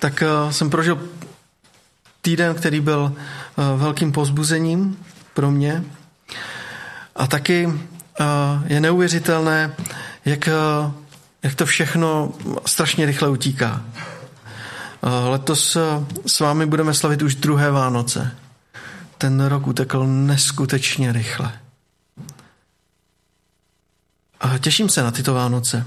tak jsem prožil týden, který byl velkým pozbuzením pro mě. A taky je neuvěřitelné, jak, jak to všechno strašně rychle utíká. Letos s vámi budeme slavit už druhé Vánoce. Ten rok utekl neskutečně rychle. A těším se na tyto Vánoce.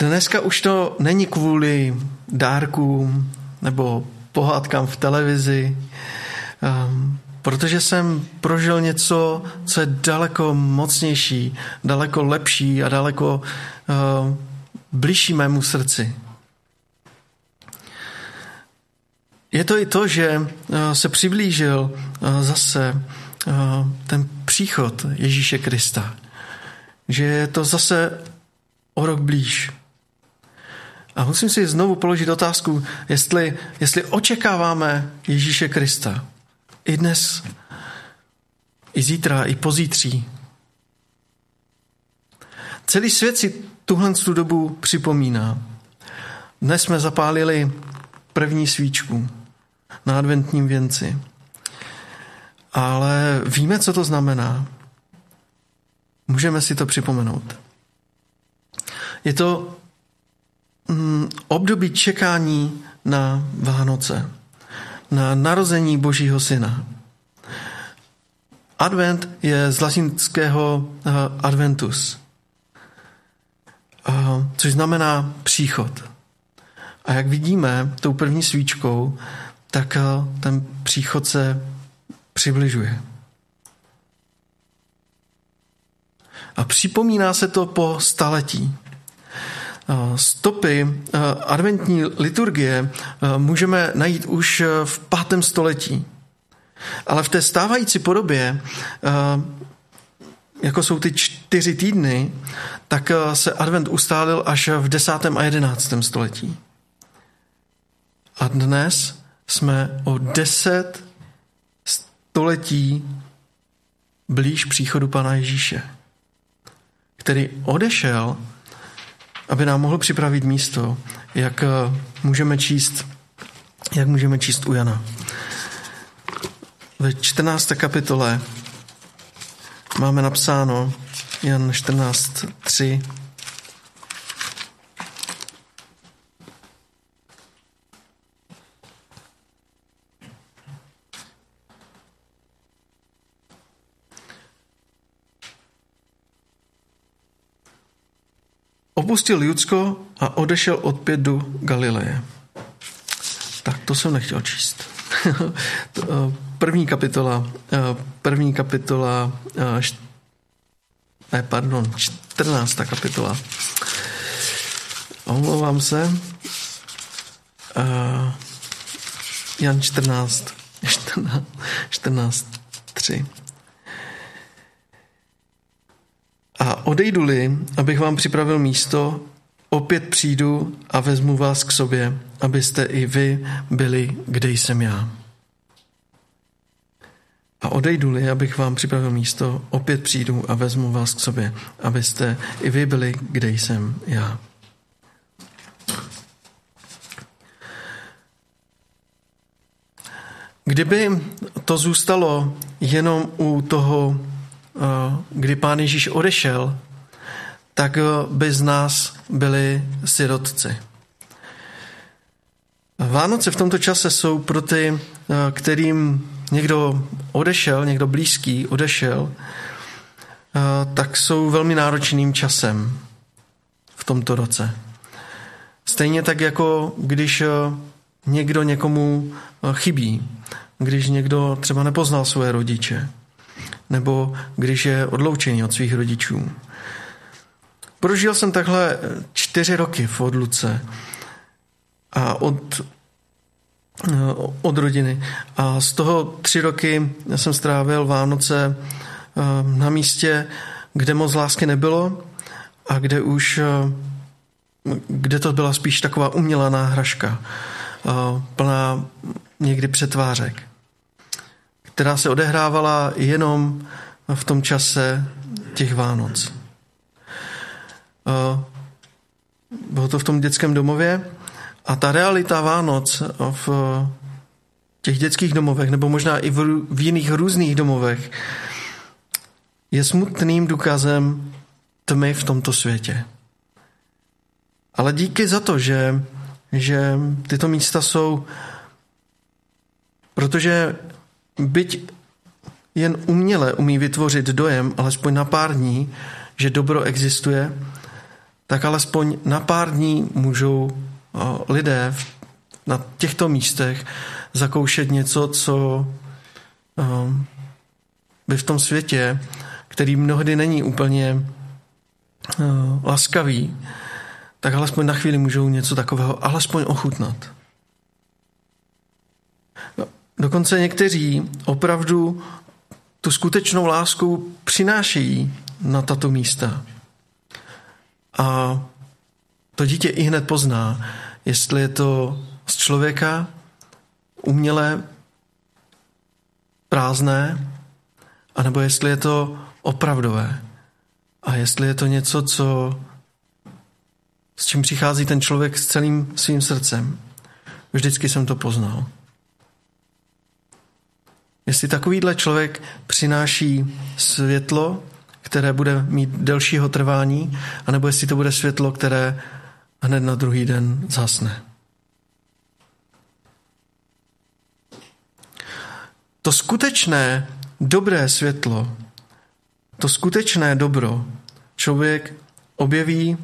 Dneska už to není kvůli dárkům nebo pohádkám v televizi, protože jsem prožil něco, co je daleko mocnější, daleko lepší a daleko blížší mému srdci. Je to i to, že se přiblížil zase ten příchod Ježíše Krista. Že je to zase o rok blíž. A musím si znovu položit otázku, jestli, jestli očekáváme Ježíše Krista i dnes, i zítra, i pozítří. Celý svět si tuhle tu dobu připomíná. Dnes jsme zapálili první svíčku na adventním věnci. Ale víme, co to znamená. Můžeme si to připomenout. Je to období čekání na Vánoce, na narození Božího syna. Advent je z latinského uh, adventus, uh, což znamená příchod. A jak vidíme tou první svíčkou, tak uh, ten příchod se přibližuje. A připomíná se to po staletí. Stopy adventní liturgie můžeme najít už v pátém století. Ale v té stávající podobě, jako jsou ty čtyři týdny, tak se advent ustálil až v desátém a jedenáctém století. A dnes jsme o deset století blíž příchodu Pana Ježíše, který odešel, aby nám mohl připravit místo, jak eh, můžeme číst, jak můžeme číst u Jana. Ve 14. kapitole máme napsáno Jan 14, 3, Opustil Judsko a odešel opět do Galileje. Tak to jsem nechtěl číst. Eh, první kapitola, eh, první kapitola, eh, ne, pardon, 14. kapitola. Omlouvám se. Jan 14, 14, 14, 3. A odejdu-li, abych vám připravil místo, opět přijdu a vezmu vás k sobě, abyste i vy byli, kde jsem já. A odejdu-li, abych vám připravil místo, opět přijdu a vezmu vás k sobě, abyste i vy byli, kde jsem já. Kdyby to zůstalo jenom u toho kdy pán Ježíš odešel, tak by z nás byli sirotci. Vánoce v tomto čase jsou pro ty, kterým někdo odešel, někdo blízký odešel, tak jsou velmi náročným časem v tomto roce. Stejně tak jako když někdo někomu chybí, když někdo třeba nepoznal své rodiče, nebo když je odloučený od svých rodičů. Prožil jsem takhle čtyři roky v odluce a od, od rodiny. A z toho tři roky jsem strávil Vánoce eh, na místě, kde moc lásky nebylo a kde už eh, kde to byla spíš taková umělá náhražka, eh, plná někdy přetvářek která se odehrávala jenom v tom čase těch Vánoc. bylo to v tom dětském domově a ta realita Vánoc v těch dětských domovech, nebo možná i v, v jiných různých domovech, je smutným důkazem tmy v tomto světě. Ale díky za to, že, že tyto místa jsou, protože byť jen uměle umí vytvořit dojem, alespoň na pár dní, že dobro existuje, tak alespoň na pár dní můžou lidé na těchto místech zakoušet něco, co by v tom světě, který mnohdy není úplně laskavý, tak alespoň na chvíli můžou něco takového alespoň ochutnat. Dokonce někteří opravdu tu skutečnou lásku přinášejí na tato místa. A to dítě i hned pozná, jestli je to z člověka umělé prázdné, anebo jestli je to opravdové. A jestli je to něco, co s čím přichází ten člověk s celým svým srdcem. Vždycky jsem to poznal. Jestli takovýhle člověk přináší světlo, které bude mít delšího trvání, anebo jestli to bude světlo, které hned na druhý den zasne. To skutečné dobré světlo, to skutečné dobro člověk objeví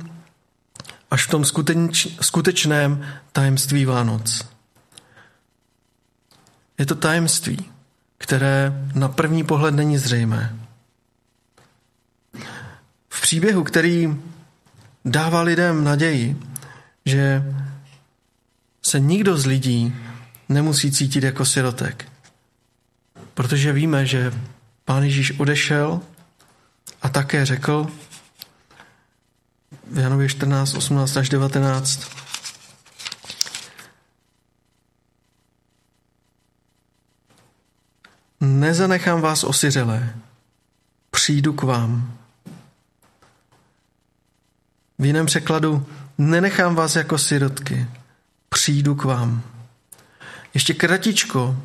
až v tom skuteč, skutečném tajemství Vánoc. Je to tajemství, které na první pohled není zřejmé. V příběhu, který dává lidem naději, že se nikdo z lidí nemusí cítit jako sirotek. Protože víme, že Pán Ježíš odešel a také řekl, v Janově 14, 18 až 19. Nezanechám vás osiřelé, přijdu k vám. V jiném překladu, nenechám vás jako sirotky, přijdu k vám. Ještě kratičko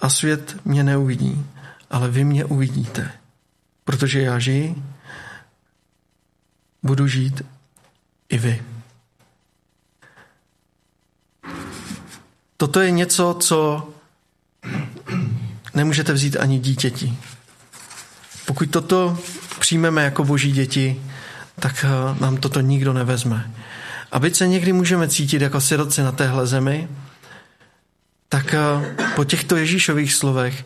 a svět mě neuvidí, ale vy mě uvidíte, protože já žiji, budu žít i vy. Toto je něco, co nemůžete vzít ani dítěti. Pokud toto přijmeme jako boží děti, tak eh, nám toto nikdo nevezme. A byť se někdy můžeme cítit jako siroci na téhle zemi, tak eh, po těchto Ježíšových slovech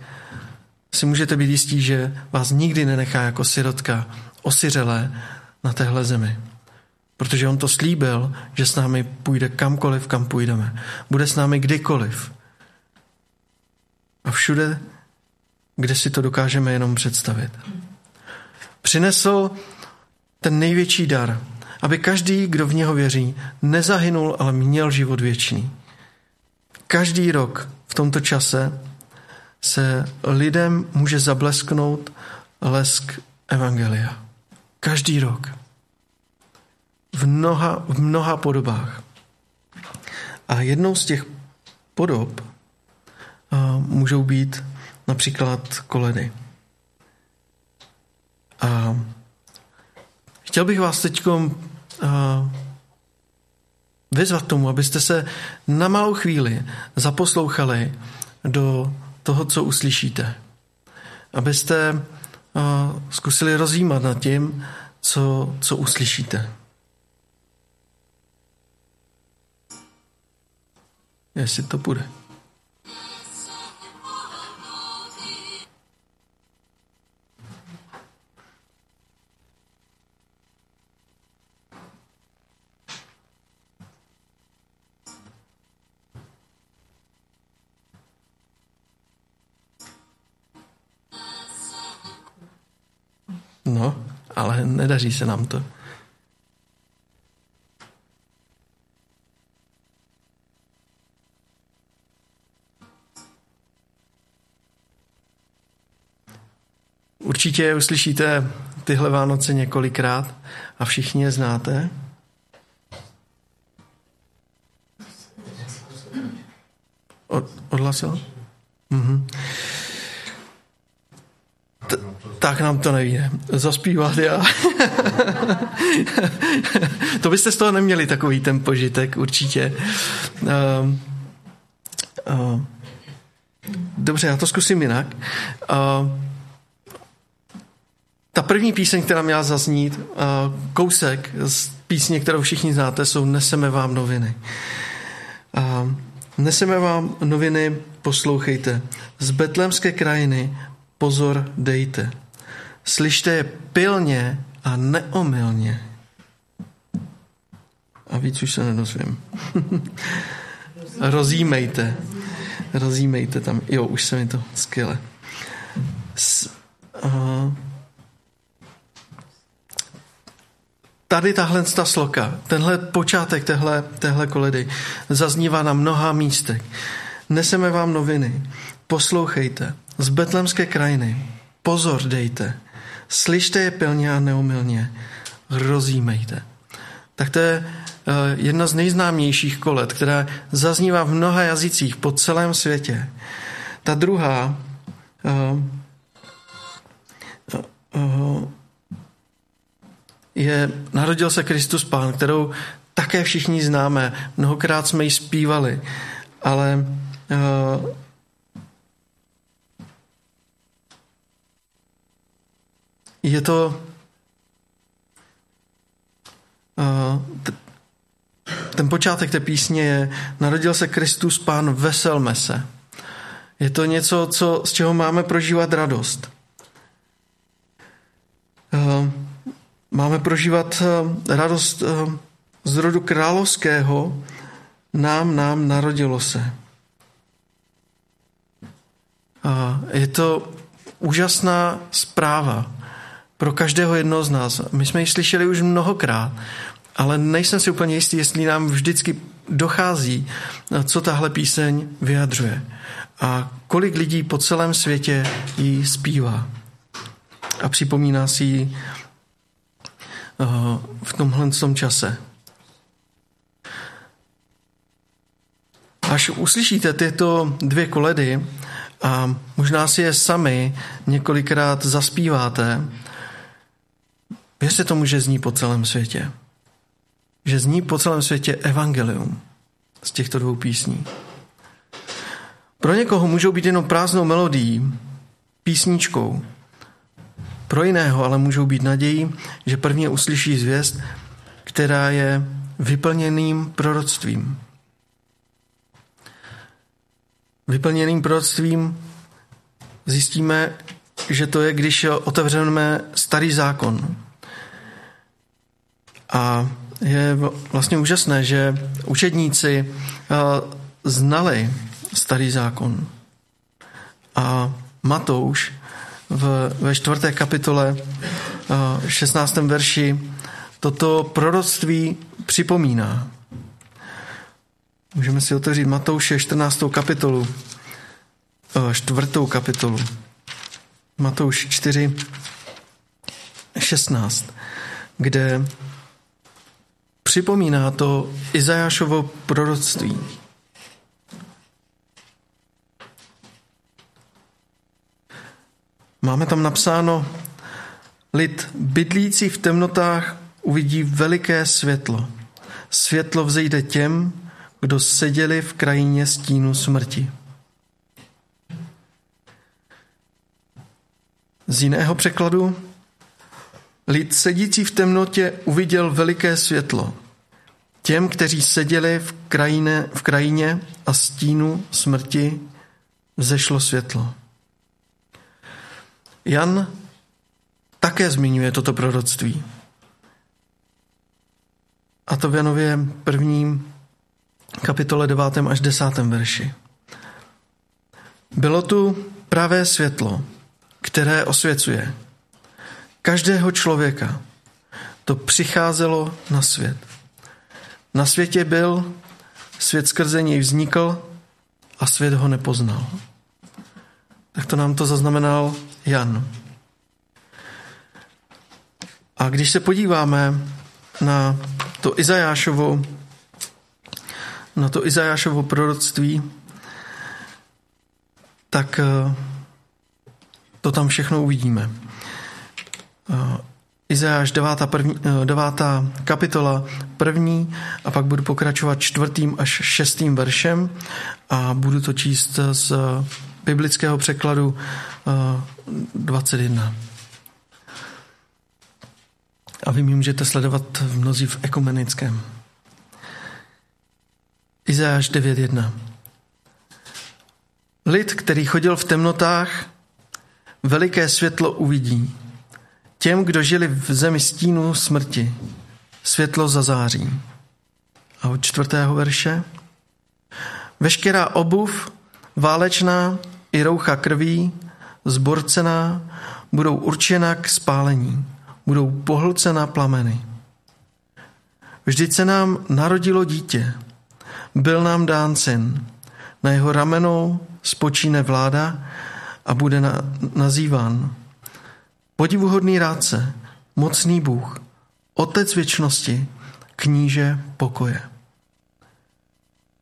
si můžete být jistí, že vás nikdy nenechá jako sirotka osiřelé na téhle zemi. Protože on to slíbil, že s námi půjde kamkoliv, kam půjdeme. Bude s námi kdykoliv. A všude, kde si to dokážeme jenom představit. Přinesl ten největší dar, aby každý, kdo v něho věří, nezahynul, ale měl život věčný. Každý rok v tomto čase se lidem může zablesknout lesk Evangelia. Každý rok v mnoha, v mnoha podobách. A jednou z těch podob můžou být například koledy. A chtěl bych vás teď vyzvat tomu, abyste se na malou chvíli zaposlouchali do toho, co uslyšíte. Abyste zkusili rozjímat nad tím, co, co uslyšíte. jestli to bude. ale nedaří se nám to. Určitě uslyšíte tyhle Vánoce několikrát a všichni je znáte. Od, odhlasil? Tak nám to nevíde. Zaspívat já. to byste z toho neměli takový ten požitek, určitě. Uh, uh, dobře, já to zkusím jinak. Uh, ta první píseň, která měla zaznít, uh, kousek z písně, kterou všichni znáte, jsou Neseme vám noviny. Uh, Neseme vám noviny, poslouchejte. Z betlémské krajiny pozor dejte. Slyšte je pilně a neomylně. A víc už se nedozvím. Rozímejte. Rozímejte tam. Jo, už se mi to skvěle. S, uh, tady tahle ta sloka, tenhle počátek téhle, téhle koledy zaznívá na mnoha místech. Neseme vám noviny, poslouchejte, z betlemské krajiny, pozor dejte, slyšte je pilně a neumilně, rozímejte. Tak to je eh, jedna z nejznámějších kolet, která zaznívá v mnoha jazycích po celém světě. Ta druhá uh, uh, je Narodil se Kristus Pán, kterou také všichni známe. Mnohokrát jsme ji zpívali, ale je to uh, ten počátek té písně je Narodil se Kristus Pán, veselme se. Je to něco, co, z čeho máme prožívat radost. Uh, Máme prožívat eh, radost eh, z rodu královského. Nám, nám narodilo se. Je to úžasná zpráva pro každého jednoho z nás. My jsme ji slyšeli už mnohokrát, ale nejsem si úplně jistý, jestli nám vždycky dochází, eh, co tahle píseň vyjadřuje. A kolik lidí po celém světě ji zpívá. A připomíná si ji v tomhle tom čase. Až uslyšíte tyto dvě koledy a možná si je sami několikrát zaspíváte, věřte tomu, že zní po celém světě. Že zní po celém světě evangelium z těchto dvou písní. Pro někoho můžou být jenom prázdnou melodií, písničkou, pro jiného ale můžou být nadějí, že prvně uslyší zvěst, která je vyplněným proroctvím. Vyplněným proroctvím zjistíme, že to je, když otevřeme starý zákon. A je vlastně úžasné, že učedníci eh, znali starý zákon. A Matouš v, ve čtvrté kapitole 16. verši toto proroctví připomíná. Můžeme si otevřít Matouše 14. kapitolu, čtvrtou kapitolu. Matouš 4, 16, kde připomíná to Izajášovo proroctví. Máme tam napsáno, lid bydlící v temnotách uvidí veliké světlo. Světlo vzejde těm, kdo seděli v krajině stínu smrti. Z jiného překladu, lid sedící v temnotě uviděl veliké světlo. Těm, kteří seděli v krajině, v krajině a stínu smrti, vzešlo světlo. Jan také zmiňuje toto proroctví. A to v Janově prvním kapitole 9. až 10. verši. Bylo tu pravé světlo, které osvěcuje každého člověka. To přicházelo na svět. Na světě byl, svět skrze něj vznikl a svět ho nepoznal. Tak to nám to zaznamenal Jan. A když se podíváme na to Izajášovo, na to Izajášovo proroctví, tak eh, to tam všechno uvidíme. Eh, Izajáš 9. První, 9. kapitola první a pak budu pokračovat čtvrtým až šestým veršem a budu to číst z biblického překladu 21. A vy mi můžete sledovat v mnozí v ekumenickém. Izajáš 9.1 Lid, který chodil v temnotách, veliké světlo uvidí. Těm, kdo žili v zemi stínu smrti, světlo zazáří. A od čtvrtého verše. Veškerá obuv, válečná i roucha krví, zborcená, budou určena k spálení, budou pohlcena plameny. Vždyť se nám narodilo dítě, byl nám dán syn, na jeho ramenou spočíne vláda a bude na, nazýván podivuhodný rádce, mocný Bůh, otec věčnosti, kníže pokoje.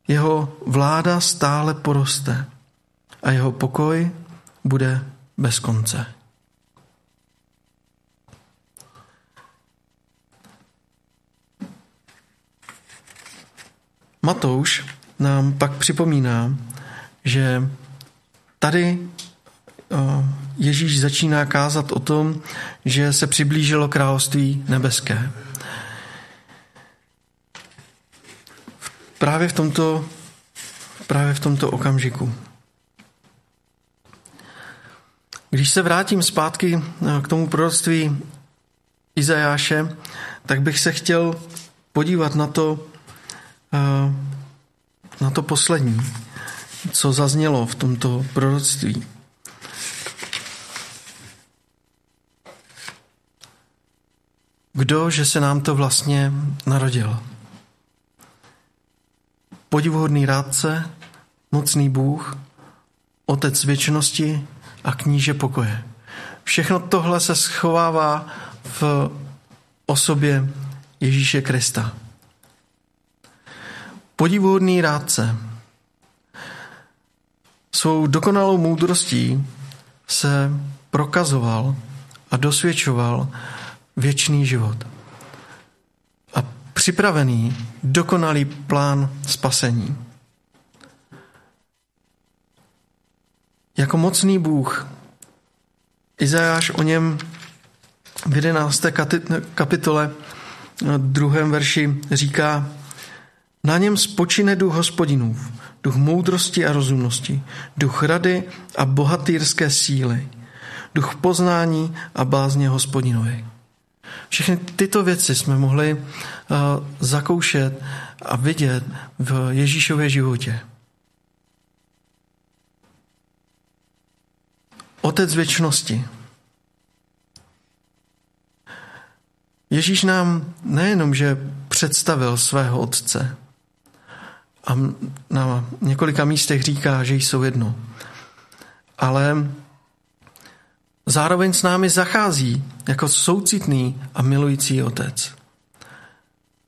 Jeho vláda stále poroste a jeho pokoj bude bez konce. Matouš nám pak připomíná, že tady Ježíš začíná kázat o tom, že se přiblížilo království nebeské. Právě v tomto, právě v tomto okamžiku. Když se vrátím zpátky k tomu proroctví Izajáše, tak bych se chtěl podívat na to, na to poslední, co zaznělo v tomto proroctví. Kdo, že se nám to vlastně narodil? Podivuhodný rádce, mocný Bůh, Otec věčnosti a kníže pokoje. Všechno tohle se schovává v osobě Ježíše Krista. Podivuhodný rádce svou dokonalou moudrostí se prokazoval a dosvědčoval věčný život. A připravený dokonalý plán spasení. Jako mocný Bůh Izajáš o něm v 11. kapitole druhém verši říká Na něm spočine duch hospodinův, duch moudrosti a rozumnosti, duch rady a bohatýrské síly, duch poznání a bázně hospodinovi. Všechny tyto věci jsme mohli uh, zakoušet a vidět v Ježíšově životě. Otec věčnosti. Ježíš nám nejenom, že představil svého otce a na několika místech říká, že jsou jedno, ale zároveň s námi zachází jako soucitný a milující otec.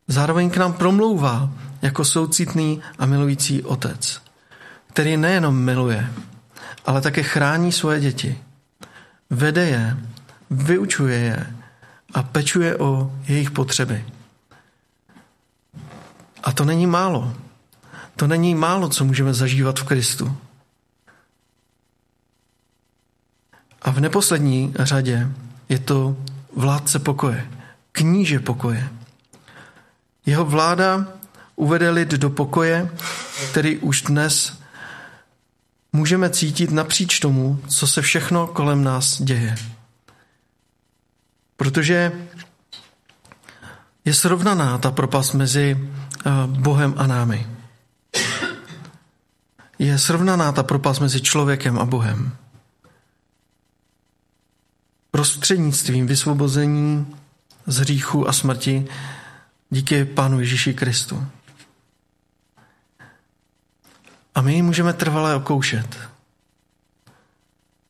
Zároveň k nám promlouvá jako soucitný a milující otec, který nejenom miluje, ale také chrání svoje děti. Vede je, vyučuje je a pečuje o jejich potřeby. A to není málo. To není málo, co můžeme zažívat v Kristu. A v neposlední řadě je to vládce pokoje, kníže pokoje. Jeho vláda uvede lid do pokoje, který už dnes můžeme cítit napříč tomu, co se všechno kolem nás děje. Protože je srovnaná ta propast mezi eh, Bohem a námi. Je srovnaná ta propast mezi člověkem a Bohem prostřednictvím vysvobození z hříchu a smrti díky Pánu Ježíši Kristu. A my můžeme trvalé okoušet.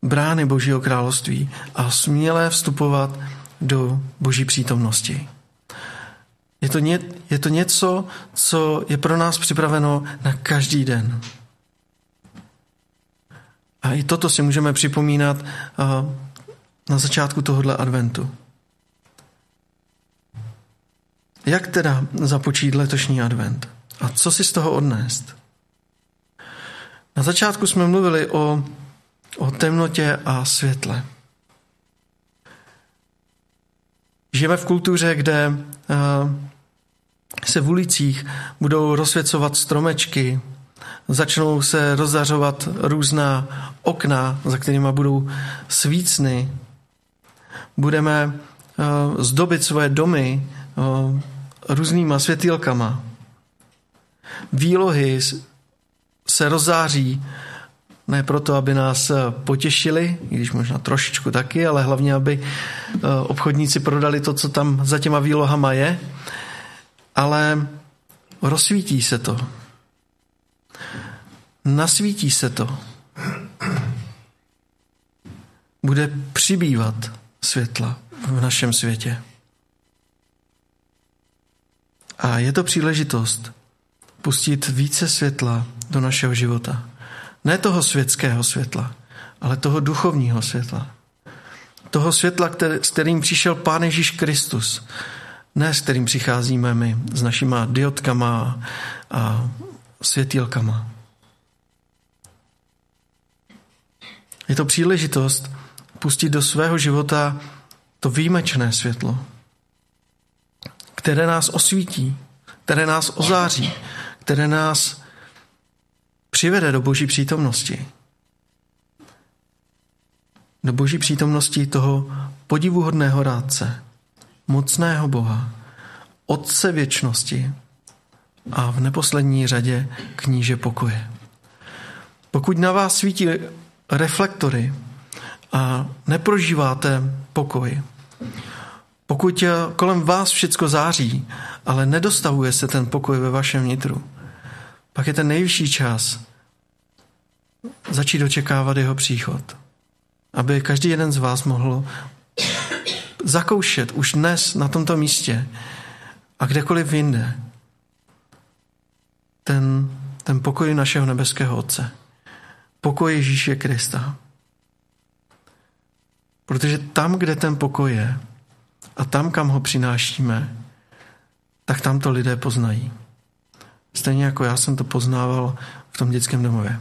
Brány Božího království a směle vstupovat do Boží přítomnosti. Je to, ně, je to něco, co je pro nás připraveno na každý den. A i toto si můžeme připomínat na začátku tohohle adventu. Jak teda započít letošní advent? A co si z toho odnést? Na začátku jsme mluvili o, o temnotě a světle. Žijeme v kultuře, kde se v ulicích budou rozsvěcovat stromečky, začnou se rozzařovat různá okna, za kterými budou svícny. Budeme zdobit svoje domy různýma světýlkama. Výlohy se rozzáří ne proto, aby nás potěšili, i když možná trošičku taky, ale hlavně, aby obchodníci prodali to, co tam za těma výlohama je, ale rozsvítí se to. Nasvítí se to. Bude přibývat světla v našem světě. A je to příležitost pustit více světla do našeho života. Ne toho světského světla, ale toho duchovního světla. Toho světla, který, s kterým přišel Pán Ježíš Kristus. Ne s kterým přicházíme my, s našima diodkama a světýlkama. Je to příležitost pustit do svého života to výjimečné světlo, které nás osvítí, které nás ozáří, které nás přivede do boží přítomnosti. Do boží přítomnosti toho podivuhodného rádce, mocného Boha, Otce věčnosti a v neposlední řadě kníže pokoje. Pokud na vás svítí reflektory a neprožíváte pokoj, pokud kolem vás všecko září, ale nedostavuje se ten pokoj ve vašem nitru, pak je ten nejvyšší čas začít očekávat jeho příchod. Aby každý jeden z vás mohl zakoušet už dnes na tomto místě a kdekoliv jinde ten, ten pokoj našeho nebeského Otce. Pokoj Ježíše Krista. Protože tam, kde ten pokoj je a tam, kam ho přinášíme, tak tam to lidé poznají. Stejně jako já jsem to poznával v tom dětském domově.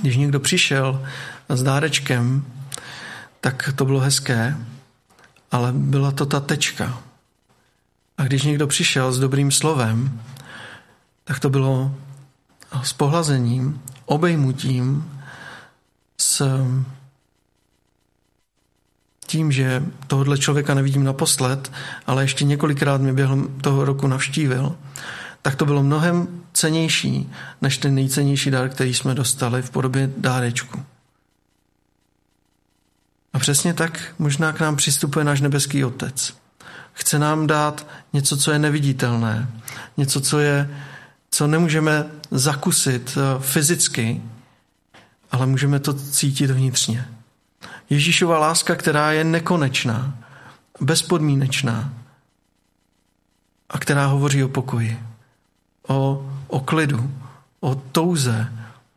Když někdo přišel s dárečkem, tak to bylo hezké, ale byla to ta tečka. A když někdo přišel s dobrým slovem, tak to bylo s pohlazením, obejmutím, s tím, že tohohle člověka nevidím naposled, ale ještě několikrát mě během toho roku navštívil, tak to bylo mnohem cenější než ten nejcennější dar, který jsme dostali v podobě dárečku. A přesně tak možná k nám přistupuje náš nebeský Otec. Chce nám dát něco, co je neviditelné, něco, co, je, co nemůžeme zakusit eh, fyzicky, ale můžeme to cítit vnitřně. Ježíšova láska, která je nekonečná, bezpodmínečná a která hovoří o pokoji, o, o klidu, o touze,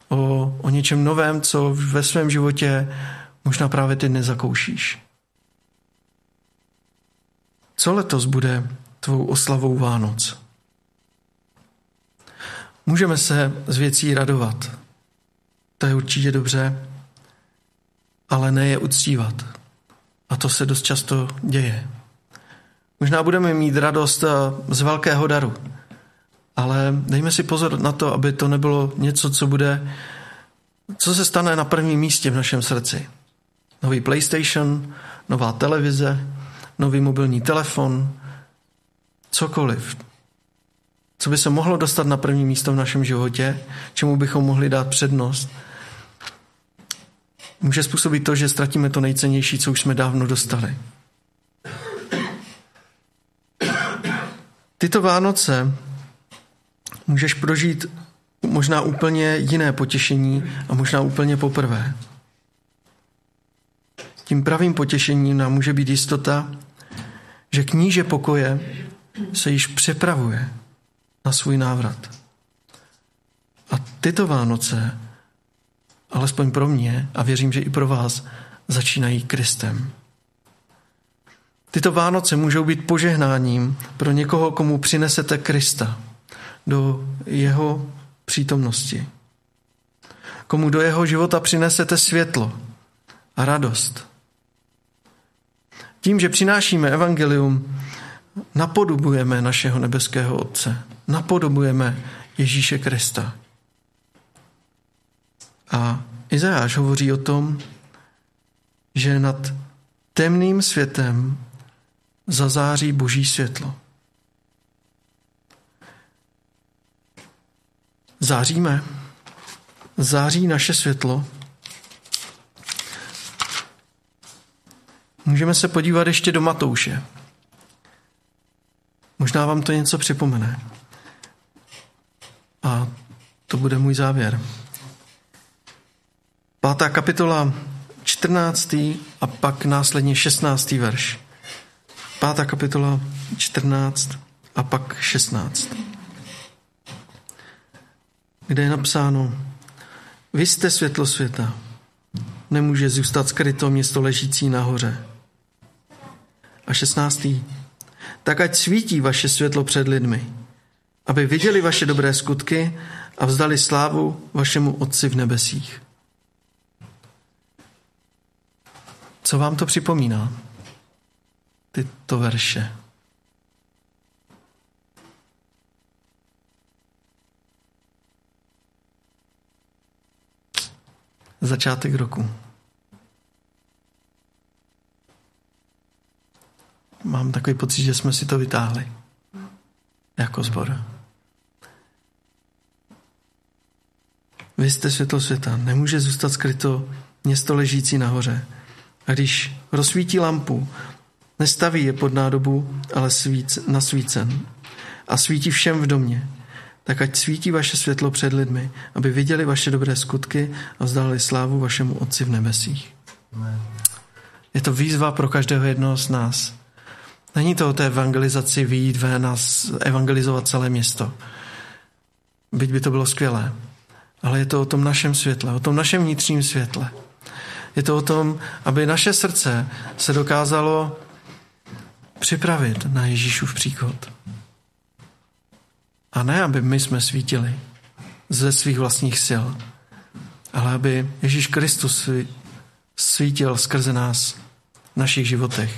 o, o něčem novém, co ve svém životě možná právě ty nezakoušíš. Co letos bude tvou oslavou Vánoc? Můžeme se z věcí radovat. To je určitě dobře, ale ne je uctívat. A to se dost často děje. Možná budeme mít radost eh, z velkého daru, ale dejme si pozor na to, aby to nebylo něco, co bude, co se stane na prvním místě v našem srdci. Nový PlayStation, nová televize, nový mobilní telefon, cokoliv. Co by se mohlo dostat na první místo v našem životě, čemu bychom mohli dát přednost, může způsobit to, že ztratíme to nejcennější, co už jsme dávno dostali. Tyto Vánoce můžeš prožít možná úplně jiné potěšení a možná úplně poprvé. Tím pravým potěšením nám může být jistota, že kníže pokoje se již přepravuje na svůj návrat. A tyto Vánoce alespoň pro mě a věřím, že i pro vás, začínají Kristem. Tyto Vánoce můžou být požehnáním pro někoho, komu přinesete Krista do jeho přítomnosti. Komu do jeho života přinesete světlo a radost. Tím, že přinášíme evangelium, napodobujeme našeho nebeského Otce. Napodobujeme Ježíše Krista. A Izajáš hovoří o tom, že nad temným světem zazáří boží světlo. Záříme. Září naše světlo. Můžeme se podívat ještě do Matouše. Možná vám to něco připomene. A to bude můj závěr. Pátá kapitola, 14. a pak následně 16. verš. Pátá kapitola 14 a pak 16. Kde je napsáno, vy jste světlo světa. Nemůže zůstat skryto město ležící nahoře. A 16. Tak ať svítí vaše světlo před lidmi, aby viděli vaše dobré skutky a vzdali slávu vašemu Otci v nebesích. Co vám to připomíná? tyto verše. Začátek roku. Mám takový pocit, že jsme si to vytáhli jako zbor. Vy jste světlo světa. Nemůže zůstat skryto město ležící nahoře. A když rozsvítí lampu, Nestaví je pod nádobu, ale svíc, nasvícen. A svítí všem v domě. Tak ať svítí vaše světlo před lidmi, aby viděli vaše dobré skutky a vzdali slávu vašemu Otci v nebesích. Je to výzva pro každého jednoho z nás. Není to o té evangelizaci výjít ven a evangelizovat celé město. Byť by to bylo skvělé. Ale je to o tom našem světle, o tom našem vnitřním světle. Je to o tom, aby naše srdce se dokázalo připravit na Ježíšův příchod. A ne, aby my jsme svítili ze svých vlastních sil, ale aby Ježíš Kristus svítil skrze nás v našich životech.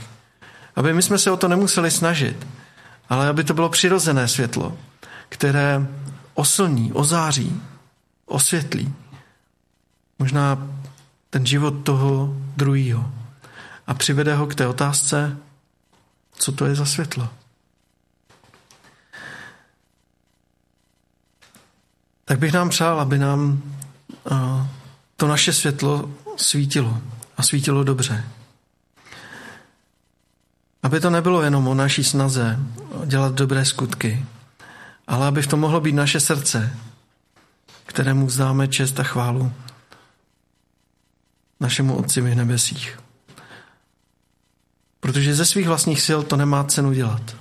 Aby my jsme se o to nemuseli snažit, ale aby to bylo přirozené světlo, které oslní, ozáří, osvětlí možná ten život toho druhého a přivede ho k té otázce, co to je za světlo? Tak bych nám přál, aby nám to naše světlo svítilo a svítilo dobře. Aby to nebylo jenom o naší snaze dělat dobré skutky, ale aby v tom mohlo být naše srdce, kterému vzdáme čest a chválu našemu Otci v nebesích. Protože ze svých vlastních sil to nemá cenu dělat.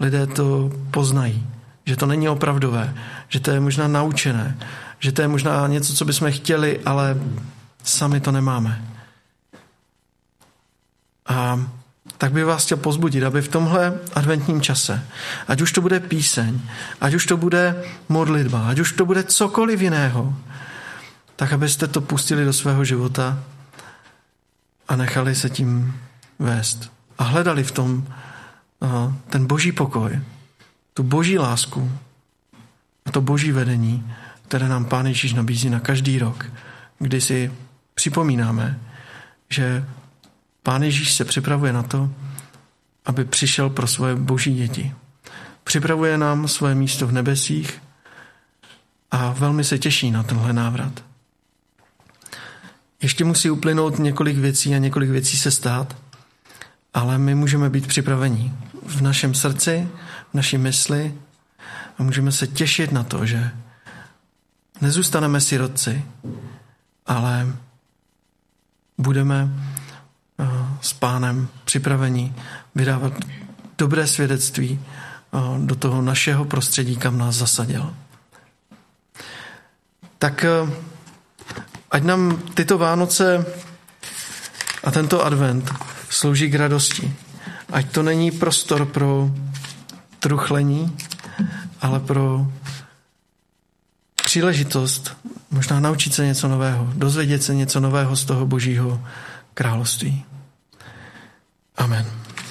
Lidé to poznají, že to není opravdové, že to je možná naučené, že to je možná něco, co bychom chtěli, ale sami to nemáme. A tak bych vás chtěl pozbudit, aby v tomhle adventním čase, ať už to bude píseň, ať už to bude modlitba, ať už to bude cokoliv jiného, tak abyste to pustili do svého života a nechali se tím vést. A hledali v tom ten boží pokoj, tu boží lásku a to boží vedení, které nám Pán Ježíš nabízí na každý rok, kdy si připomínáme, že Pán Ježíš se připravuje na to, aby přišel pro svoje boží děti. Připravuje nám svoje místo v nebesích a velmi se těší na tenhle návrat. Ještě musí uplynout několik věcí a několik věcí se stát, ale my můžeme být připraveni v našem srdci, v naší mysli a můžeme se těšit na to, že nezůstaneme sirotci, ale budeme eh, s pánem připraveni vydávat dobré svědectví eh, do toho našeho prostředí, kam nás zasadil. Tak eh, ať nám tyto Vánoce a tento advent slouží k radosti. Ať to není prostor pro truchlení, ale pro příležitost možná naučit se něco nového, dozvědět se něco nového z toho božího království. Amen.